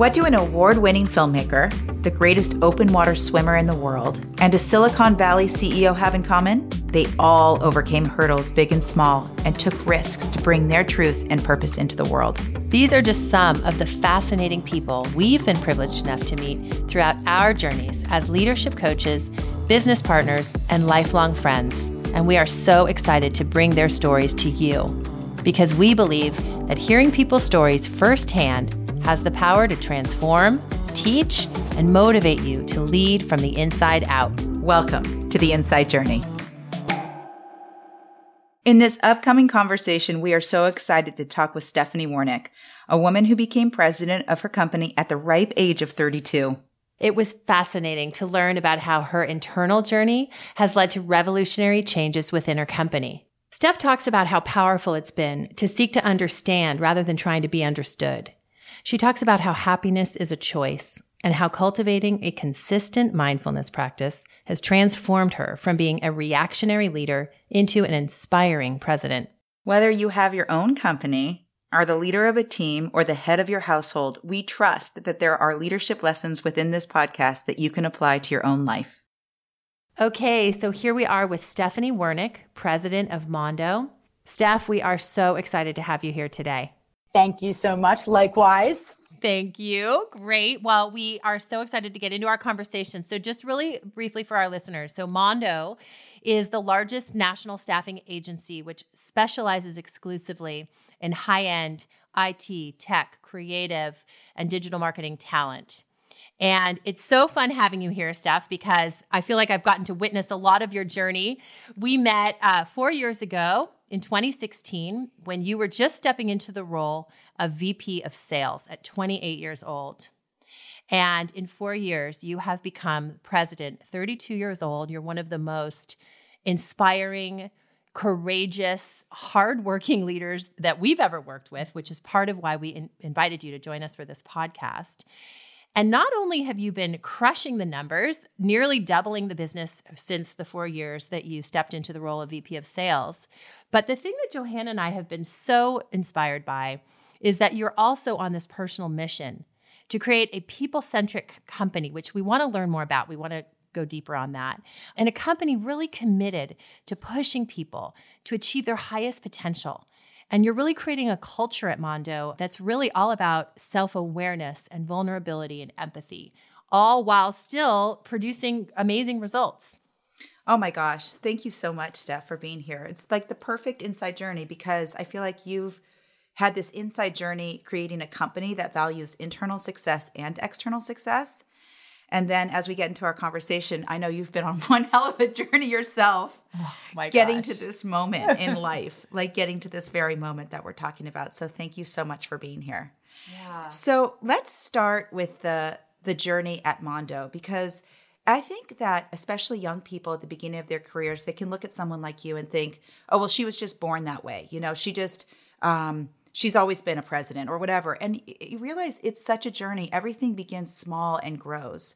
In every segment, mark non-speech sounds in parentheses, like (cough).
What do an award winning filmmaker, the greatest open water swimmer in the world, and a Silicon Valley CEO have in common? They all overcame hurdles big and small and took risks to bring their truth and purpose into the world. These are just some of the fascinating people we've been privileged enough to meet throughout our journeys as leadership coaches, business partners, and lifelong friends. And we are so excited to bring their stories to you because we believe that hearing people's stories firsthand has the power to transform, teach, and motivate you to lead from the inside out. Welcome to the Inside Journey. In this upcoming conversation, we are so excited to talk with Stephanie Wernick, a woman who became president of her company at the ripe age of 32. It was fascinating to learn about how her internal journey has led to revolutionary changes within her company. Steph talks about how powerful it's been to seek to understand rather than trying to be understood. She talks about how happiness is a choice and how cultivating a consistent mindfulness practice has transformed her from being a reactionary leader into an inspiring president. Whether you have your own company, are the leader of a team, or the head of your household, we trust that there are leadership lessons within this podcast that you can apply to your own life. Okay, so here we are with Stephanie Wernick, president of Mondo. Steph, we are so excited to have you here today. Thank you so much. Likewise. Thank you. Great. Well, we are so excited to get into our conversation. So, just really briefly for our listeners so, Mondo is the largest national staffing agency which specializes exclusively in high end IT, tech, creative, and digital marketing talent. And it's so fun having you here, Steph, because I feel like I've gotten to witness a lot of your journey. We met uh, four years ago in 2016 when you were just stepping into the role of VP of Sales at 28 years old. And in four years, you have become president, 32 years old. You're one of the most inspiring, courageous, hardworking (laughs) leaders that we've ever worked with, which is part of why we in- invited you to join us for this podcast. And not only have you been crushing the numbers, nearly doubling the business since the four years that you stepped into the role of VP of sales, but the thing that Johanna and I have been so inspired by is that you're also on this personal mission to create a people centric company, which we want to learn more about. We want to go deeper on that. And a company really committed to pushing people to achieve their highest potential and you're really creating a culture at Mondo that's really all about self awareness and vulnerability and empathy, all while still producing amazing results. Oh my gosh. Thank you so much, Steph, for being here. It's like the perfect inside journey because I feel like you've had this inside journey creating a company that values internal success and external success. And then as we get into our conversation, I know you've been on (laughs) one hell of a journey yourself, oh, getting to this moment in (laughs) life, like getting to this very moment that we're talking about. So thank you so much for being here. Yeah. So let's start with the the journey at Mondo because I think that especially young people at the beginning of their careers, they can look at someone like you and think, "Oh, well, she was just born that way." You know, she just um, she's always been a president or whatever. And you realize it's such a journey. Everything begins small and grows.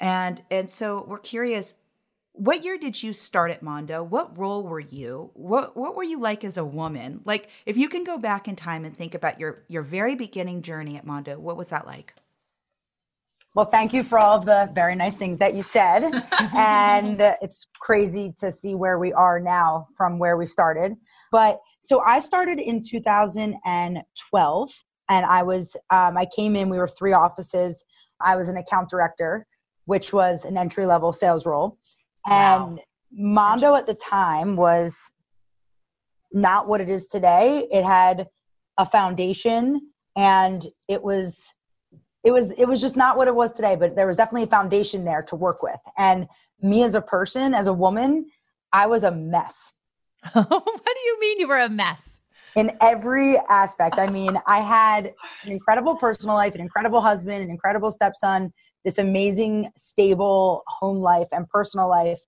And and so we're curious what year did you start at Mondo? What role were you? What what were you like as a woman? Like if you can go back in time and think about your your very beginning journey at Mondo, what was that like? Well, thank you for all of the very nice things that you said. (laughs) and it's crazy to see where we are now from where we started. But so I started in 2012 and I was, um, I came in, we were three offices. I was an account director, which was an entry level sales role. And wow. Mondo at the time was not what it is today. It had a foundation and it was it was it was just not what it was today but there was definitely a foundation there to work with and me as a person as a woman i was a mess (laughs) what do you mean you were a mess? In every aspect. I mean, I had an incredible personal life, an incredible husband, an incredible stepson, this amazing, stable home life and personal life.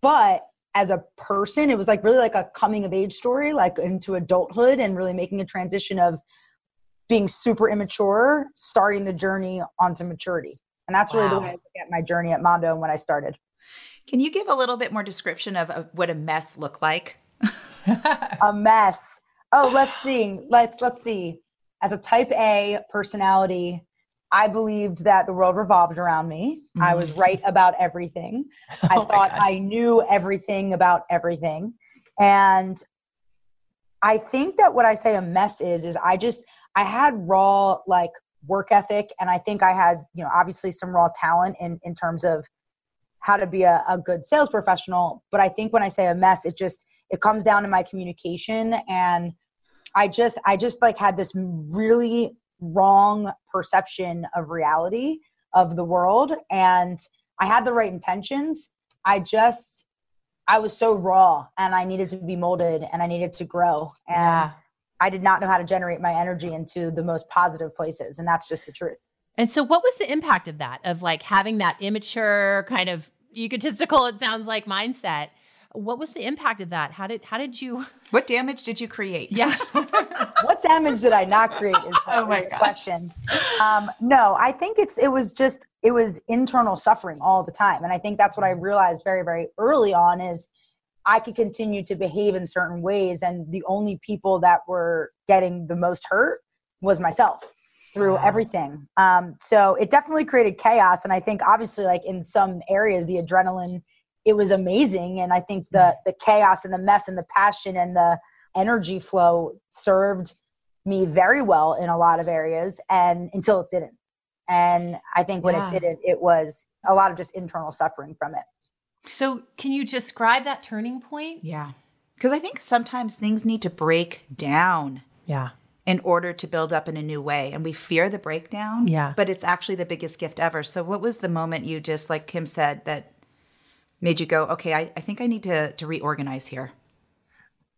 But as a person, it was like really like a coming of age story, like into adulthood and really making a transition of being super immature, starting the journey onto maturity. And that's really the way I look at my journey at Mondo and when I started. Can you give a little bit more description of, of what a mess looked like? (laughs) a mess. Oh, let's see. Let's let's see. As a type A personality, I believed that the world revolved around me. Mm-hmm. I was mm-hmm. right about everything. (laughs) I oh thought I knew everything about everything. And I think that what I say a mess is, is I just, I had raw like work ethic. And I think I had, you know, obviously some raw talent in, in terms of how to be a, a good sales professional. But I think when I say a mess, it just, it comes down to my communication. And I just, I just like had this really wrong perception of reality of the world. And I had the right intentions. I just, I was so raw and I needed to be molded and I needed to grow. And yeah. I did not know how to generate my energy into the most positive places. And that's just the truth. And so, what was the impact of that, of like having that immature, kind of egotistical, it sounds like, mindset? What was the impact of that? How did how did you? (laughs) What damage did you create? Yeah. (laughs) what damage did I not create? Is the (laughs) oh my question. Um, no, I think it's it was just it was internal suffering all the time, and I think that's what I realized very very early on is I could continue to behave in certain ways, and the only people that were getting the most hurt was myself through wow. everything. Um, so it definitely created chaos, and I think obviously like in some areas the adrenaline it was amazing, and I think the mm. the chaos and the mess and the passion and the energy flow served me very well in a lot of areas and until it didn't and i think when yeah. it didn't it was a lot of just internal suffering from it so can you describe that turning point yeah because i think sometimes things need to break down yeah in order to build up in a new way. And we fear the breakdown yeah. but it's actually the biggest gift ever. So what was the moment you just like kim said that made you go okay i, I think i need to to reorganize here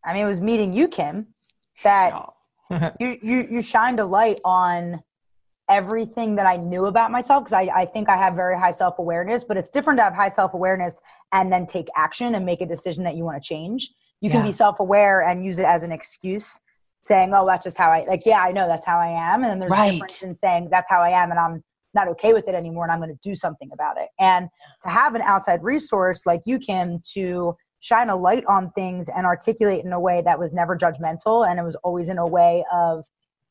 I mean, it was meeting you, Kim, that (laughs) you, you you shined a light on everything that I knew about myself because I, I think I have very high self awareness, but it's different to have high self awareness and then take action and make a decision that you want to change. You yeah. can be self aware and use it as an excuse, saying, "Oh, that's just how I like." Yeah, I know that's how I am, and then there's right. a difference in saying that's how I am, and I'm not okay with it anymore, and I'm going to do something about it. And to have an outside resource like you, Kim, to shine a light on things and articulate in a way that was never judgmental and it was always in a way of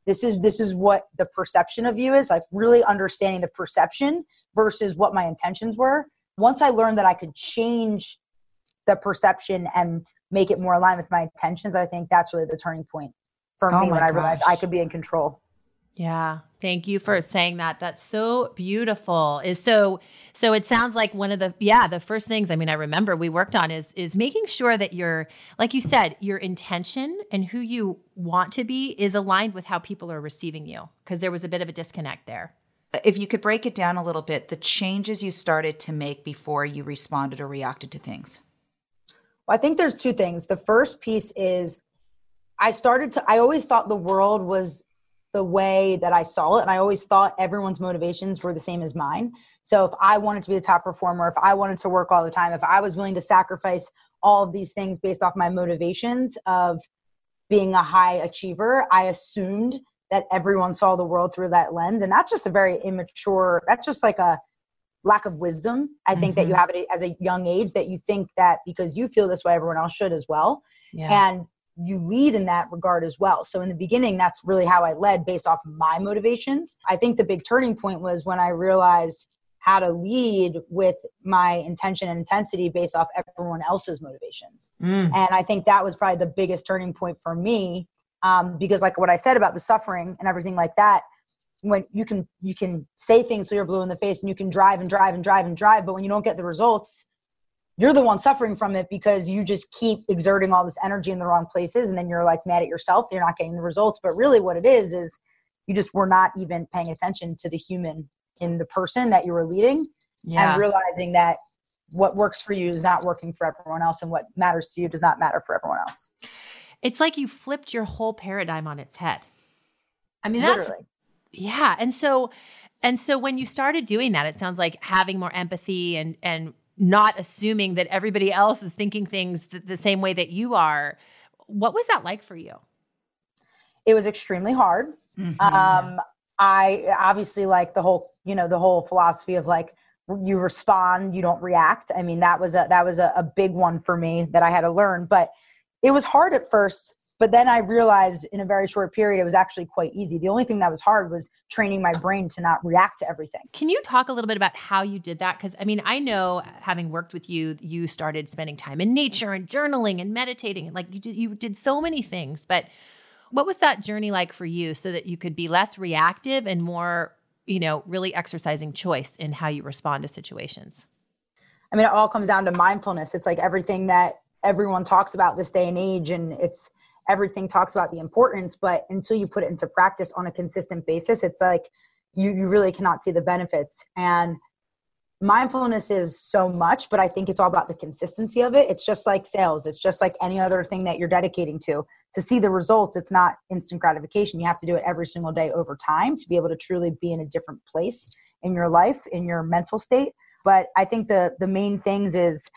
this is this is what the perception of you is like really understanding the perception versus what my intentions were once i learned that i could change the perception and make it more aligned with my intentions i think that's really the turning point for oh me when gosh. i realized i could be in control yeah. Thank you for saying that. That's so beautiful. Is so so it sounds like one of the yeah, the first things I mean I remember we worked on is is making sure that your like you said, your intention and who you want to be is aligned with how people are receiving you because there was a bit of a disconnect there. If you could break it down a little bit, the changes you started to make before you responded or reacted to things. Well, I think there's two things. The first piece is I started to I always thought the world was the way that I saw it. And I always thought everyone's motivations were the same as mine. So if I wanted to be the top performer, if I wanted to work all the time, if I was willing to sacrifice all of these things based off my motivations of being a high achiever, I assumed that everyone saw the world through that lens. And that's just a very immature, that's just like a lack of wisdom. I think mm-hmm. that you mm-hmm. have it as a young age that you think that because you feel this way, everyone else should as well. Yeah. And you lead in that regard as well. So in the beginning, that's really how I led based off my motivations. I think the big turning point was when I realized how to lead with my intention and intensity based off everyone else's motivations. Mm. And I think that was probably the biggest turning point for me um, because like what I said about the suffering and everything like that, when you can you can say things so you're blue in the face and you can drive and drive and drive and drive, but when you don't get the results, you're the one suffering from it because you just keep exerting all this energy in the wrong places and then you're like mad at yourself you're not getting the results but really what it is is you just were not even paying attention to the human in the person that you were leading yeah. and realizing that what works for you is not working for everyone else and what matters to you does not matter for everyone else it's like you flipped your whole paradigm on its head i mean that's Literally. yeah and so and so when you started doing that it sounds like having more empathy and and not assuming that everybody else is thinking things th- the same way that you are. What was that like for you? It was extremely hard. Mm-hmm. Um, I obviously like the whole, you know, the whole philosophy of like you respond, you don't react. I mean, that was a that was a, a big one for me that I had to learn. But it was hard at first But then I realized in a very short period, it was actually quite easy. The only thing that was hard was training my brain to not react to everything. Can you talk a little bit about how you did that? Because I mean, I know uh, having worked with you, you started spending time in nature and journaling and meditating, and like you did, you did so many things. But what was that journey like for you, so that you could be less reactive and more, you know, really exercising choice in how you respond to situations? I mean, it all comes down to mindfulness. It's like everything that everyone talks about this day and age, and it's everything talks about the importance, but until you put it into practice on a consistent basis, it's like you, you really cannot see the benefits. And mindfulness is so much, but I think it's all about the consistency of it. It's just like sales, it's just like any other thing that you're dedicating to. To see the results, it's not instant gratification. You have to do it every single day over time to be able to truly be in a different place in your life, in your mental state. But I think the the main things is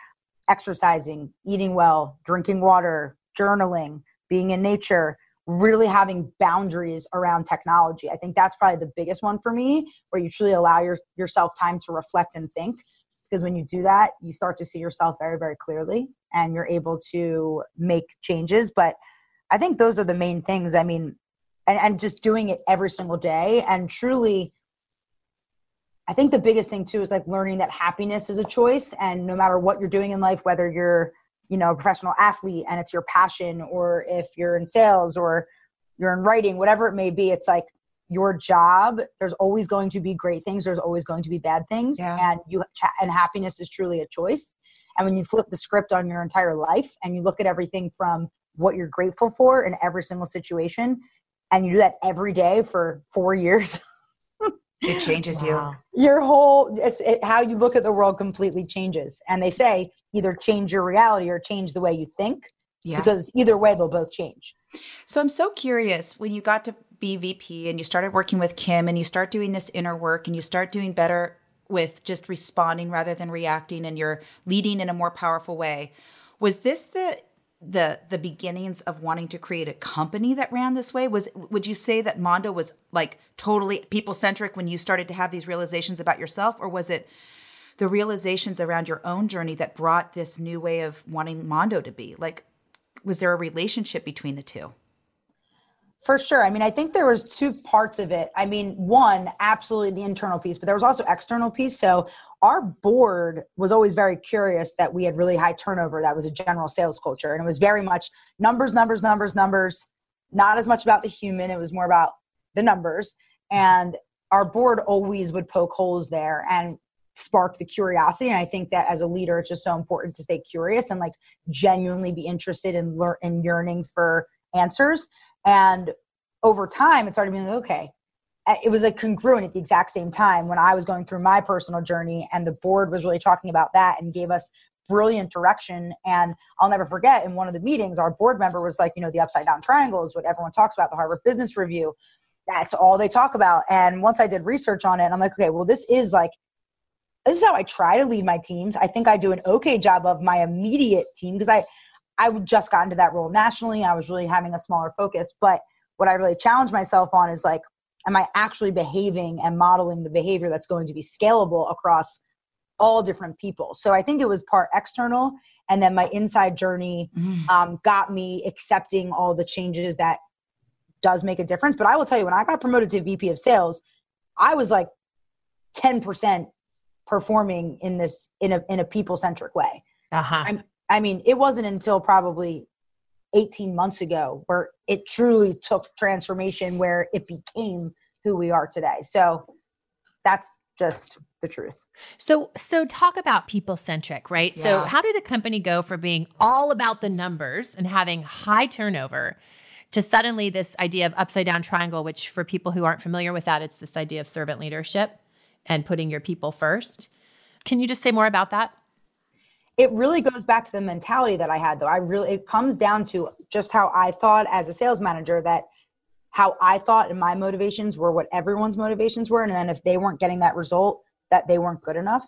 exercising, eating well, drinking water, journaling, being in nature, really having boundaries around technology. I think that's probably the biggest one for me, where you truly allow your, yourself time to reflect and think. Because when you do that, you start to see yourself very, very clearly and you're able to make changes. But I think those are the main things. I mean, and, and just doing it every single day and truly I think the biggest thing too is like learning that happiness is a choice and no matter what you're doing in life whether you're you know a professional athlete and it's your passion or if you're in sales or you're in writing whatever it may be it's like your job there's always going to be great things there's always going to be bad things yeah. and you and happiness is truly a choice and when you flip the script on your entire life and you look at everything from what you're grateful for in every single situation and you do that every day for 4 years (laughs) it changes wow. you your whole it's it, how you look at the world completely changes and they say either change your reality or change the way you think yeah. because either way they'll both change so i'm so curious when you got to be vp and you started working with kim and you start doing this inner work and you start doing better with just responding rather than reacting and you're leading in a more powerful way was this the the the beginnings of wanting to create a company that ran this way was would you say that mondo was like totally people centric when you started to have these realizations about yourself or was it the realizations around your own journey that brought this new way of wanting mondo to be like was there a relationship between the two for sure. I mean, I think there was two parts of it. I mean, one, absolutely the internal piece, but there was also external piece. So our board was always very curious that we had really high turnover. That was a general sales culture. And it was very much numbers, numbers, numbers, numbers, not as much about the human. It was more about the numbers. And our board always would poke holes there and spark the curiosity. And I think that as a leader, it's just so important to stay curious and like genuinely be interested in learn and yearning for answers. And over time, it started being like, okay, it was like congruent at the exact same time when I was going through my personal journey, and the board was really talking about that and gave us brilliant direction. And I'll never forget in one of the meetings, our board member was like, you know, the upside down triangle is what everyone talks about, the Harvard Business Review. That's all they talk about. And once I did research on it, I'm like, okay, well, this is like, this is how I try to lead my teams. I think I do an okay job of my immediate team because I, I just got into that role nationally. I was really having a smaller focus. But what I really challenge myself on is like, am I actually behaving and modeling the behavior that's going to be scalable across all different people? So I think it was part external. And then my inside journey mm. um, got me accepting all the changes that does make a difference. But I will tell you, when I got promoted to VP of sales, I was like 10% performing in this in a in a people centric way. Uh-huh. I mean, it wasn't until probably 18 months ago where it truly took transformation where it became who we are today. So that's just the truth. So so talk about people centric, right? Yeah. So how did a company go from being all about the numbers and having high turnover to suddenly this idea of upside down triangle which for people who aren't familiar with that it's this idea of servant leadership and putting your people first. Can you just say more about that? It really goes back to the mentality that I had though. I really it comes down to just how I thought as a sales manager that how I thought and my motivations were what everyone's motivations were. And then if they weren't getting that result that they weren't good enough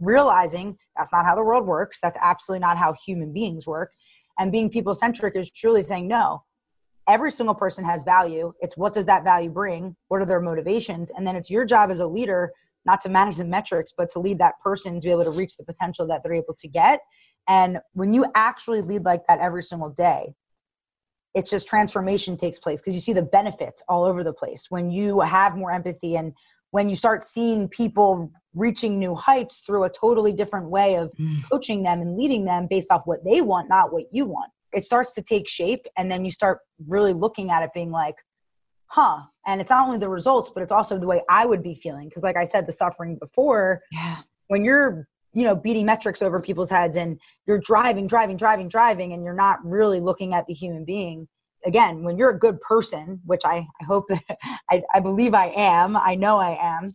realizing that's not how the world works. That's absolutely not how human beings work. And being people centric is truly saying no every single person has value. It's what does that value bring? What are their motivations? And then it's your job as a leader not to manage the metrics, but to lead that person to be able to reach the potential that they're able to get. And when you actually lead like that every single day, it's just transformation takes place because you see the benefits all over the place when you have more empathy and when you start seeing people reaching new heights through a totally different way of mm. coaching them and leading them based off what they want not what you want it starts to take shape and then you start really looking at it being like huh and it's not only the results but it's also the way i would be feeling because like i said the suffering before yeah. when you're you know beating metrics over people's heads and you're driving driving driving driving and you're not really looking at the human being again when you're a good person which i, I hope that (laughs) I, I believe i am i know i am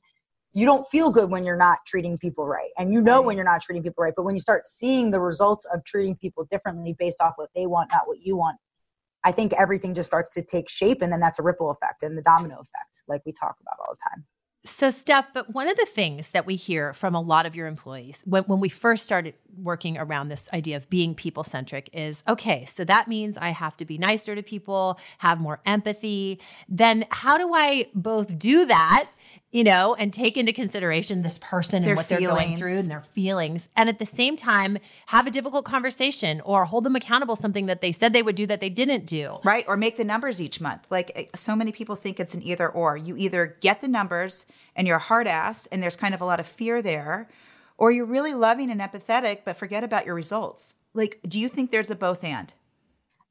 you don't feel good when you're not treating people right and you know right. when you're not treating people right but when you start seeing the results of treating people differently based off what they want not what you want i think everything just starts to take shape and then that's a ripple effect and the domino effect like we talk about all the time so, Steph, but one of the things that we hear from a lot of your employees when, when we first started working around this idea of being people centric is okay, so that means I have to be nicer to people, have more empathy. Then, how do I both do that you know, and take into consideration this person their and what feelings. they're going through and their feelings. And at the same time, have a difficult conversation or hold them accountable something that they said they would do that they didn't do. Right. Or make the numbers each month. Like eh, so many people think it's an either or. You either get the numbers and you're hard ass and there's kind of a lot of fear there, or you're really loving and empathetic, but forget about your results. Like, do you think there's a both and?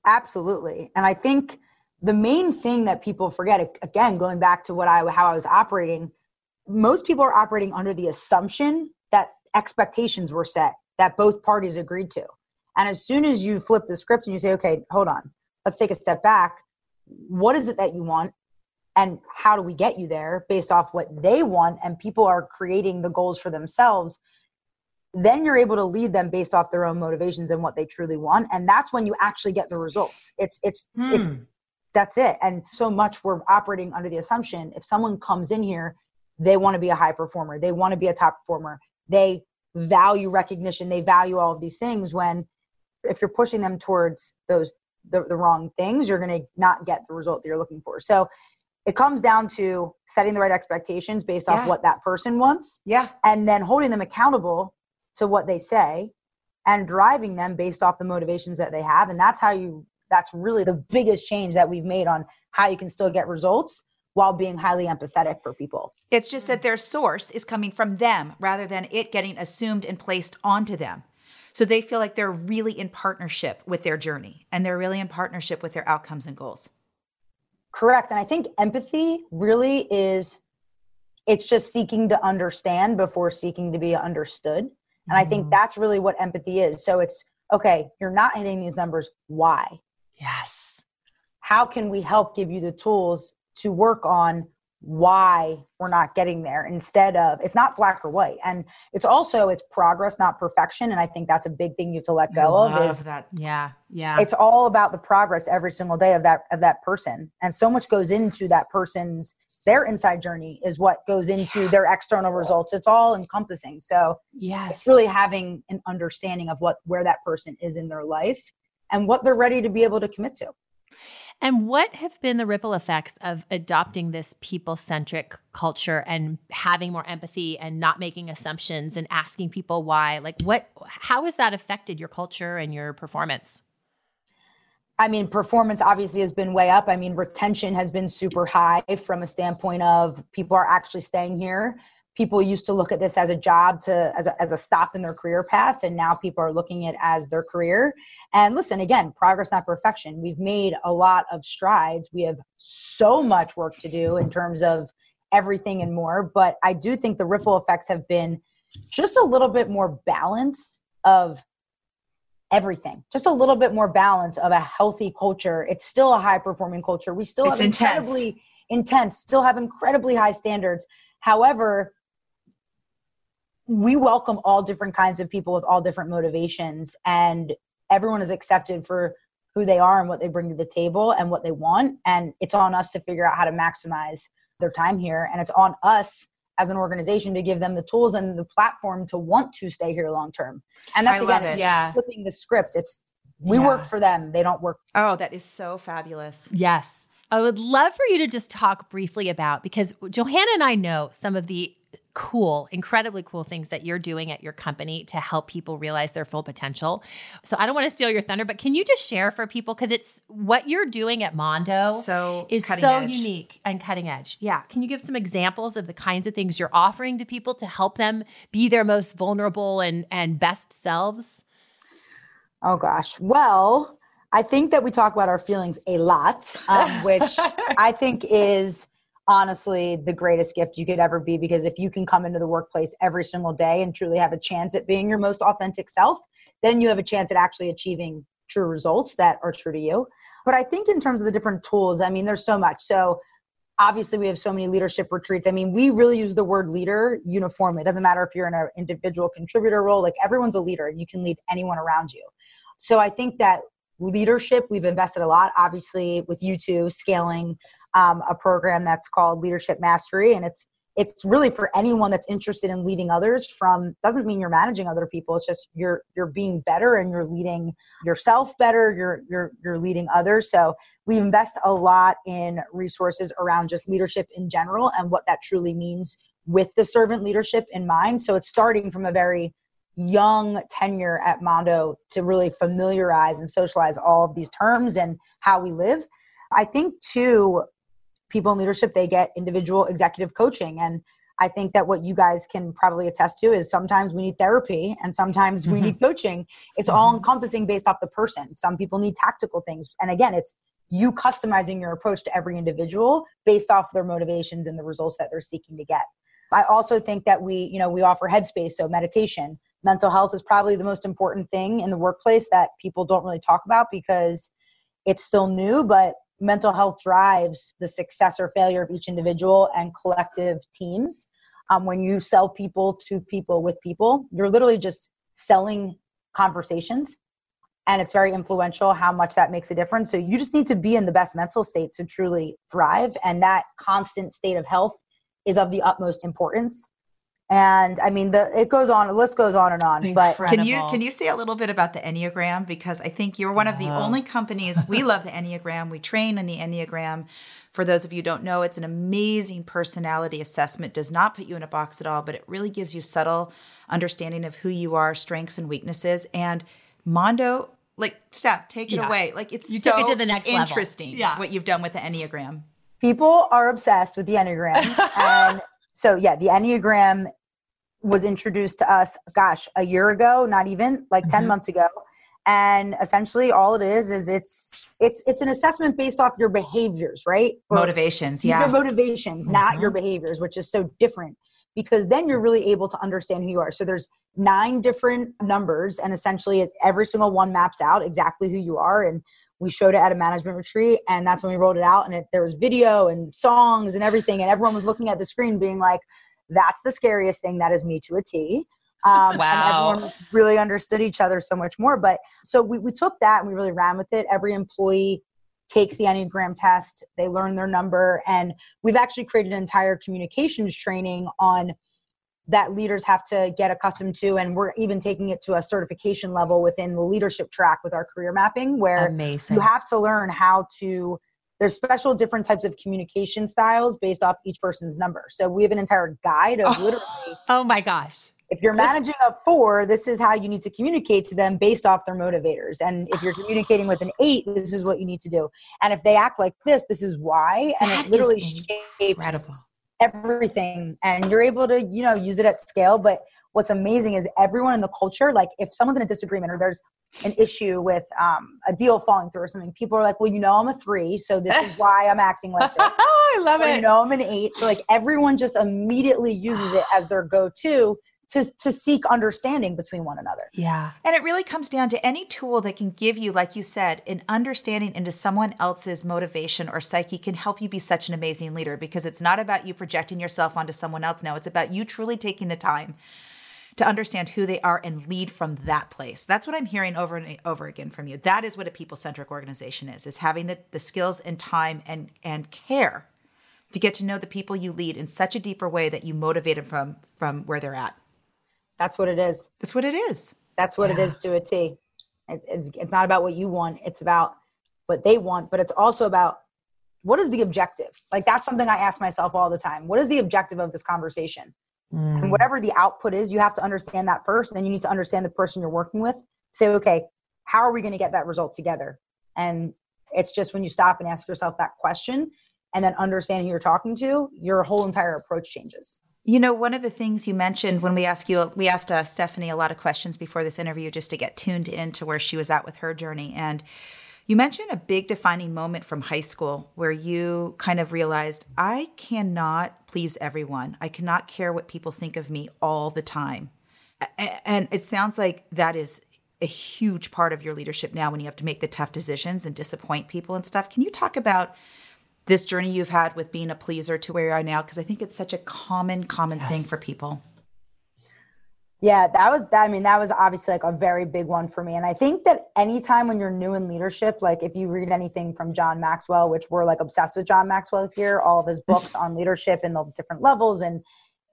Absolutely. And I think the main thing that people forget again going back to what i how i was operating most people are operating under the assumption that expectations were set that both parties agreed to. And as soon as you flip the script and you say okay hold on let's take a step back. What is it that you want? And how do we get you there based off what they want? And people are creating the goals for themselves. Then you're able to lead them based off their own motivations and what they truly want. And that's when you actually get the results. It's it's hmm. it's that's it. And so much we're operating under the assumption if someone comes in here, they want to be a high performer, they want to be a top performer, they value recognition, they value all of these things. When if you're pushing them towards those the, the wrong things, you're going to not get the result that you're looking for. So it comes down to setting the right expectations based off yeah. what that person wants. Yeah. And then holding them accountable to what they say and driving them based off the motivations that they have. And that's how you that's really the biggest change that we've made on how you can still get results while being highly empathetic for people. It's just that their source is coming from them rather than it getting assumed and placed onto them. So they feel like they're really in partnership with their journey and they're really in partnership with their outcomes and goals. Correct. And I think empathy really is it's just seeking to understand before seeking to be understood. And. I think mm-hmm. that's really what empathy is. So it's okay, you're not hitting these numbers. Why? Yes. How can we help give you the tools to work on why we're not getting there instead of it's not black or white. And it's also it's progress not perfection. And i think that's a big thing you have to let go of is that. Yeah. Yeah. it's all about the progress every single day of that of that person. And so much goes into that person's their inside journey is what goes into their external results. It's all encompassing. So yes. it's really having an understanding of what where that person is in their life and what they're ready to be able to commit to. And what have been the ripple effects of adopting this people centric culture and having more empathy and not making assumptions and asking people why? Like, what, how has that affected your culture and your performance? I mean, performance obviously has been way up. I mean, retention has been super high from a standpoint of people are actually staying here people used to look at this as a job to as a, as a stop in their career path and now people are looking at it as their career. And listen again progress not perfection. We've made a lot of strides. We have so much work to do in terms of everything and more but i do think the ripple effects have been just a little bit more balance of everything just a little bit more balance of a healthy culture. It's still a high performing culture. We still it's have intense. incredibly intense still have incredibly high standards. However we welcome all different kinds of people with all different motivations and everyone is accepted for who they are and what they bring to the table and what they want and it's on us to figure out how to maximize their time here and it's on us as an organization to give them the tools and the platform to want to stay here long term and that's I again yeah. flipping the script. It's we yeah. work for them. They don't work oh that is so fabulous. Yes. I would love for you to just talk briefly about because johanna and i know some of the cool, incredibly cool things that you're doing at your company to help people realize their full potential. So I don't want to steal your thunder, but can you just share for people because it's what you're doing at Mondo so is so edge. unique and cutting edge. Yeah, can you give some examples of the kinds of things you're offering to people to help them be their most vulnerable and and best selves? Oh gosh. Well, I think that we talk about our feelings a lot, um, (laughs) which I think is honestly the greatest gift you could ever be because if you can come into the workplace every single day and truly have a chance at being your most authentic self, then you have a chance at actually achieving true results that are true to you. But I think in terms of the different tools, I mean, there's so much. So obviously we have so many leadership retreats. I mean, we really use the word leader uniformly. It doesn't matter if you're in an individual contributor role, like everyone's a leader and you can lead anyone around you. So I think that leadership, we've invested a lot, obviously, with you two scaling um, a program that's called Leadership Mastery, and it's it's really for anyone that's interested in leading others from doesn't mean you're managing other people. It's just you're you're being better and you're leading yourself better. You're you're you're leading others. So we invest a lot in resources around just leadership in general and what that truly means with the servant leadership in mind. So it's starting from a very young tenure at Mondo to really familiarize and socialize all of these terms and how we live. I think too, people in leadership they get individual executive coaching and I think that what you guys can probably attest to is sometimes we need therapy and sometimes we mm-hmm. need coaching. It's mm-hmm. all encompassing based off the person. Some people need tactical things. And again, it's you customizing your approach to every individual based off their motivations and the results that they're seeking to get. I also think that we, you know, we offer headspace, so meditation mental health is probably the most important thing in the workplace that people don't really talk about because it's still new but mental health drives the success or failure of each individual and collective teams. Um, when you sell people to people with people you're literally just selling conversations and it's very influential how much that makes a difference. So you just need to be in the best mental state to truly thrive and that constant state of health is of the utmost importance and i mean the it goes on the list goes on and on Incredible. but can you can you say a little bit about the enneagram? Because i think you're one of the only companies we love the enneagram. We train in the enneagram. For those of you don't know it's an amazing personality assessment. Does not put you in a box at all but it really gives you subtle understanding of who you are strengths and weaknesses. And mondo like steph take it yeah. away. Like it's you so took it to the next interesting level. Yeah. what you've done with the enneagram. People are obsessed with the enneagram. (laughs) And so yeah the enneagram was introduced to us gosh a year ago not even like 10 mm-hmm. months ago and essentially all it is is it's it's it's an assessment based off your behaviors right motivations yeah your motivations mm-hmm. not your behaviors which is so different because then you're really able to understand who you are so there's nine different numbers and essentially every single one maps out exactly who you are and we showed it at a management retreat and that's when we rolled it out and it, there was video and songs and everything and everyone was looking at the screen being like that's the scariest thing. That is me to a t. Um, wow. and everyone really understood each other so much more but so we, we took that and we really ran with it. Every employee takes the enneagram test they learn their number and we've actually created an entire communications training on that leaders have to get accustomed to and we're even taking it to a certification level within the leadership track with our career mapping where Amazing. you have to learn how to there's special different types of communication styles based off each person's number. So we have an entire guide of oh, literally (laughs) oh my gosh. if you're managing a four this is how you need to communicate to them based off their motivators. And if you're (sighs) communicating with an eight this is what you need to do. And if they act like this this is why. And that it literally shapes incredible everything and you're able to you know use it at scale. But what's amazing is everyone in the culture like if someone's in a disagreement or there's an issue with um, a deal falling through or something people are like well you know i'm a three so this is why i'm acting like (laughs) this. Oh, i love or, it. You know i'm an eight. So like everyone just immediately uses it as their go-to to, to seek understanding between one another. Yeah. And it really comes down to any tool that can give you, like you said, an understanding into someone else's motivation or psyche can help you be such an amazing leader because it's not about you projecting yourself onto someone else now. It's about you truly taking the time to understand who they are and lead from that place. That's what I'm hearing over and over again from you. That is what a people-centric organization is, is having the, the skills and time and and care to get to know the people you lead in such a deeper way that you motivate them from from where they're at. That's what it is. That's what it is. That's what yeah. it is to a T. It's, it's, it's not about what you want. It's about what they want, but it's also about what is the objective? Like that's something I ask myself all the time. What is the objective of this conversation? Mm. And whatever the output is, you have to understand that first. And then you need to understand the person you're working with. Say, okay, how are we going to get that result together? And it's just when you stop and ask yourself that question and then understanding who you're talking to, your whole entire approach changes. You know, one of the things you mentioned when we asked you, we asked uh, Stephanie a lot of questions before this interview just to get tuned into where she was at with her journey. And you mentioned a big defining moment from high school where you kind of realized, I cannot please everyone. I cannot care what people think of me all the time. And it sounds like that is a huge part of your leadership now when you have to make the tough decisions and disappoint people and stuff. Can you talk about this journey you've had with being a pleaser to where you are now? Because I think it's such a common, common yes. thing for people. Yeah, that was that, I mean, that was obviously like a very big one for me. And I think that anytime when you're new in leadership, like if you read anything from John Maxwell, which we're like obsessed with John Maxwell here, all of his (laughs) books on leadership and the different levels. And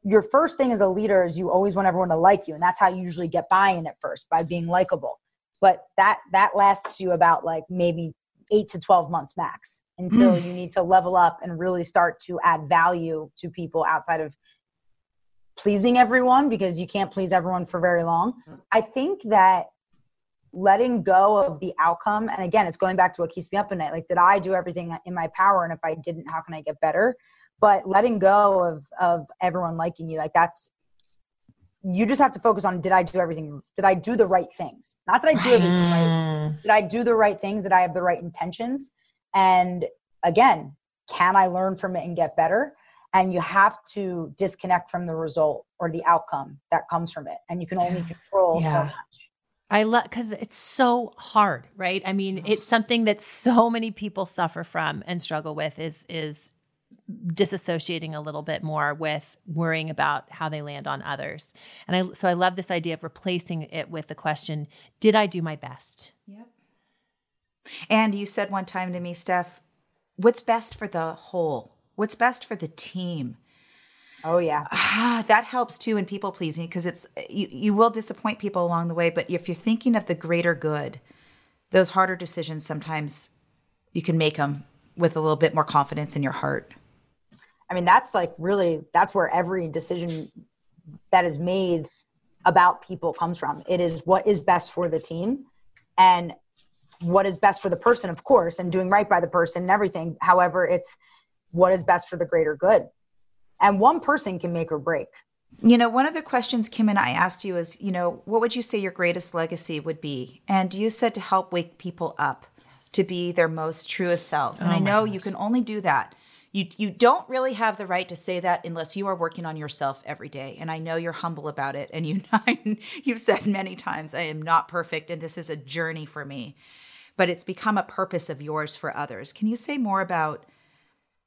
your first thing as a leader is you always want everyone to like you. And that's how you usually get buy-in at first by being likable. But that that lasts you about like maybe eight to 12 months max until mm. you need to level up and really start to add value to people outside of pleasing everyone because you can't please everyone for very long. I think that letting go of the outcome, and again, it's going back to what keeps me up at night. Like, did I do everything in my power? And if I didn't, how can I get better? But letting go of of everyone liking you, like that's you just have to focus on did I do everything? Did I do the right things? Not that I do everything right. Mm. Did I do the right things? Did I have the right intentions? And again, can I learn from it and get better? and you have to disconnect from the result or the outcome that comes from it and you can only control yeah. so much I love because it's so hard, right? I mean, it's something that so many people suffer from and struggle with is is disassociating a little bit more with worrying about how they land on others. And I so I love this idea of replacing it with the question, did I do my best? Yep. And you said one time to me, Steph, what's best for the whole? what's best for the team. Oh yeah. Ah, that helps too in people pleasing because it's you, you will disappoint people along the way, but if you're thinking of the greater good, those harder decisions sometimes you can make them with a little bit more confidence in your heart. I mean, that's like really that's where every decision that is made about people comes from. It is what is best for the team and what is best for the person, of course, and doing right by the person and everything. However, it's what is best for the greater good. And one person can make or break. You know, one of the questions Kim and I asked you is, you know, what would you say your greatest legacy would be? And you said to help wake people up yes. to be their most truest selves. And oh I know gosh. you can only do that. You you don't really have the right to say that unless you are working on yourself every day. And I know you're humble about it. And you (laughs) you've said many times, I am not perfect and this is a journey for me. But it's become a purpose of yours for others. Can you say more about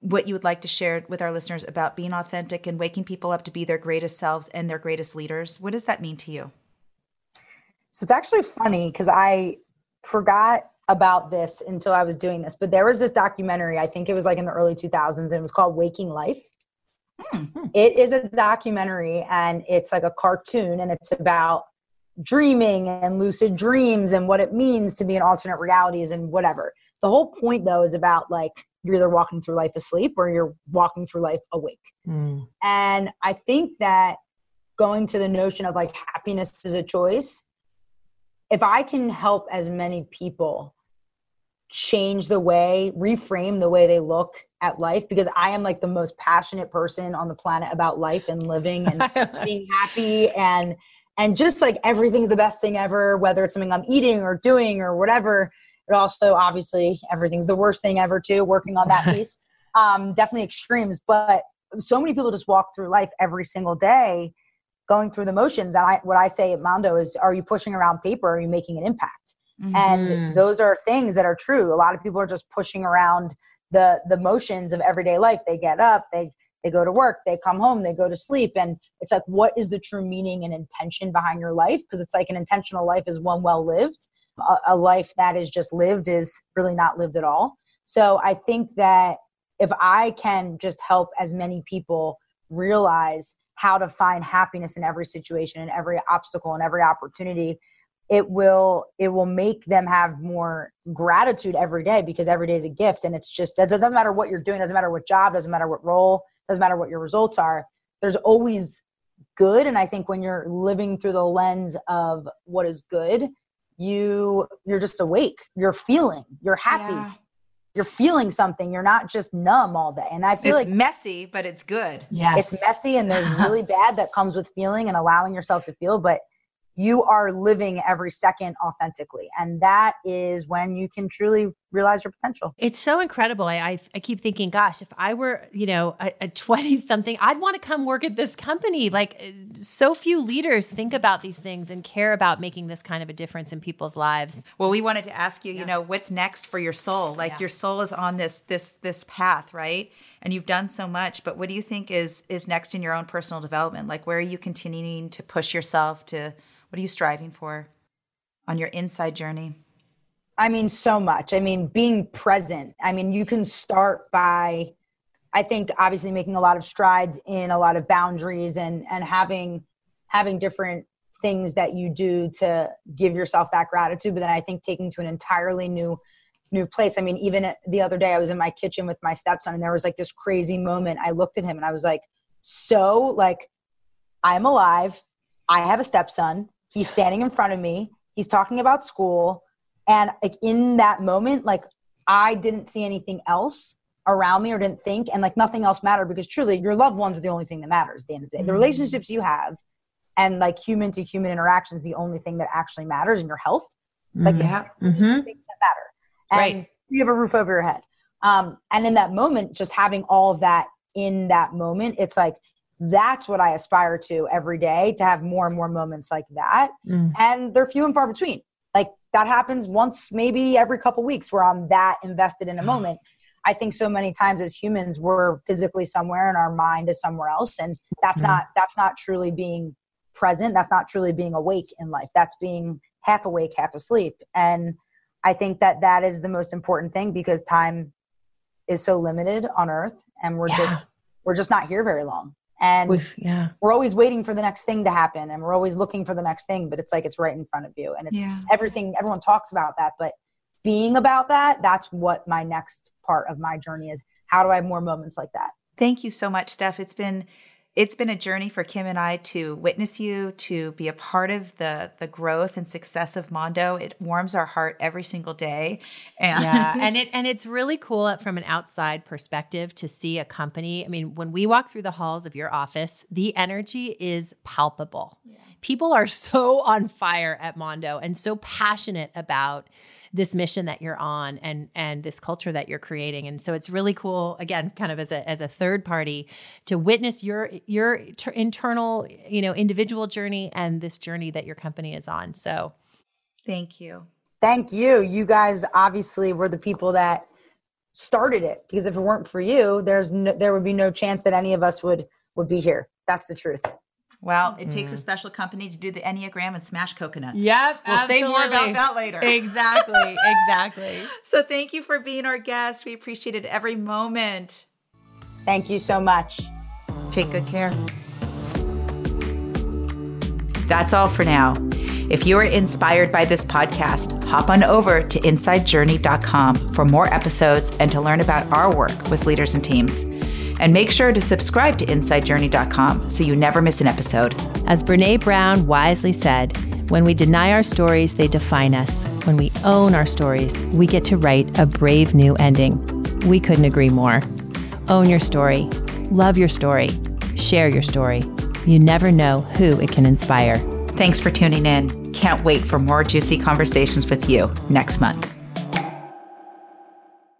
what you would like to share with our listeners about being authentic and waking people up to be their greatest selves and their greatest leaders. What does that mean to you? So it's actually funny because I forgot about this until I was doing this, but there was this documentary, I think it was like in the early 2000s, and it was called Waking Life. Mm-hmm. It is a documentary and it's like a cartoon and it's about dreaming and lucid dreams and what it means to be in alternate realities and whatever. The whole point though is about like you're either walking through life asleep or you're walking through life awake. Mm. And I think that going to the notion of like happiness is a choice, if I can help as many people change the way, reframe the way they look at life, because I am like the most passionate person on the planet about life and living and (laughs) being happy and and just like everything's the best thing ever, whether it's something I'm eating or doing or whatever. It also obviously everything's the worst thing ever too working on that (laughs) piece. Um, definitely extremes but so many people just walk through life every single day going through the motions and I, what i say at mondo is are you pushing around paper? Are you making an impact? Mm-hmm. and those are things that are true. A lot of people are just pushing around the the motions of everyday life. They get up they they go to work they come home they go to sleep. And it's like what is the true meaning and intention behind your life? Because it's like an intentional life is one well lived. A, a life that is just lived is really not lived at all. So I think that if I can just help as many people realize how to find happiness in every situation and every obstacle and every opportunity it will it will make them have more gratitude every day because every day is a gift. And it's just it doesn't matter what you're doing doesn't matter what job doesn't matter what role doesn't matter what your results are. There's always good. And i think when you're living through the lens of what is good you you're just awake. You're feeling. You're happy. Yeah. You're feeling something you're not just numb all day. And i feel it's like messy but it's good. Yeah it's messy and there's really (laughs) bad that comes with feeling and allowing yourself to feel but you are living every second authentically. And that is when you can truly realize your potential. It's so incredible. I, I, I keep thinking, gosh, if I were, you know, a 20 something, I'd want to come work at this company. Like uh, so few leaders think about these things and care about making this kind of a difference in people's lives. Well, we wanted to ask you, yeah. you know, what's next for your soul? Like yeah. your soul is on this, this, this path, right? And you've done so much, but what do you think is, is next in your own personal development? Like where are you continuing to push yourself to, what are you striving for on your inside journey? I mean, so much. I mean, being present. I mean, you can start by, I think, obviously making a lot of strides in a lot of boundaries and and having having different things that you do to give yourself that gratitude. But then I think taking to an entirely new new place. I mean, even the other day, I was in my kitchen with my stepson, and there was like this crazy moment. I looked at him and I was like, so like, I'm alive. I have a stepson. He's standing in front of me. He's talking about school. And like in that moment, like I didn't see anything else around me or didn't think and like nothing else mattered because truly your loved ones are the only thing that matters at the end of the day. Mm-hmm. The relationships you have and like human to human interactions the only thing that actually matters in your health. Like mm-hmm. yeah. mm-hmm. things that matter. And right. you have a roof over your head. Um, and in that moment, just having all of that in that moment, it's like that's what I aspire to every day to have more and more moments like that. Mm. And they're few and far between. That happens once, maybe every couple weeks where I'm that invested in a (sighs) moment. I think so many times as humans, we're physically somewhere and our mind is somewhere else. And that's mm. not, that's not truly being present. That's not truly being awake in life. That's being half awake, half asleep. And I think that that is the most important thing because time is so limited on earth and we're yeah. just, we're just not here very long and We've, yeah. we're always waiting for the next thing to happen and we're always looking for the next thing but it's like it's right in front of you and it's yeah. everything everyone talks about that but being about that that's what my next part of my journey is. How do i have more moments like that? Thank you so much steph. It's been it's been a journey for Kim and I to witness you, to be a part of the the growth and success of Mondo. It warms our heart every single day. And yeah, (laughs) and it and it's really cool from an outside perspective to see a company. I mean, when we walk through the halls of your office, the energy is palpable. Yeah. People are so on fire at Mondo and so passionate about this mission that you're on and and this culture that you're creating. And so it's really cool again kind of as a as a third party to witness your your ter- internal, you know, individual journey and this journey that your company is on. So thank you. Thank you. You guys obviously were the people that started it because if it weren't for you, there's no, there would be no chance that any of us would would be here. That's the truth. Well, it mm. takes a mm. special company to do the Enneagram and smash coconuts. Yep. We'll absolutely. say more about that later. (laughs) Exactly. Exactly. so thank you for being our guest. We appreciated every moment. Thank you so much. Take good care. That's all for now. If you are inspired by this podcast, hop on over to InsideJourney.com for more episodes and to learn about our work with leaders and teams. And make sure to subscribe to InsideJourney.com so you never miss an episode. As Brene Brown wisely said, when we deny our stories, they define us. When we own our stories, we get to write a brave new ending. We couldn't agree more. Own your story, love your story, share your story. You never know who it can inspire. Thanks for tuning in. Can't wait for more juicy conversations with you next month.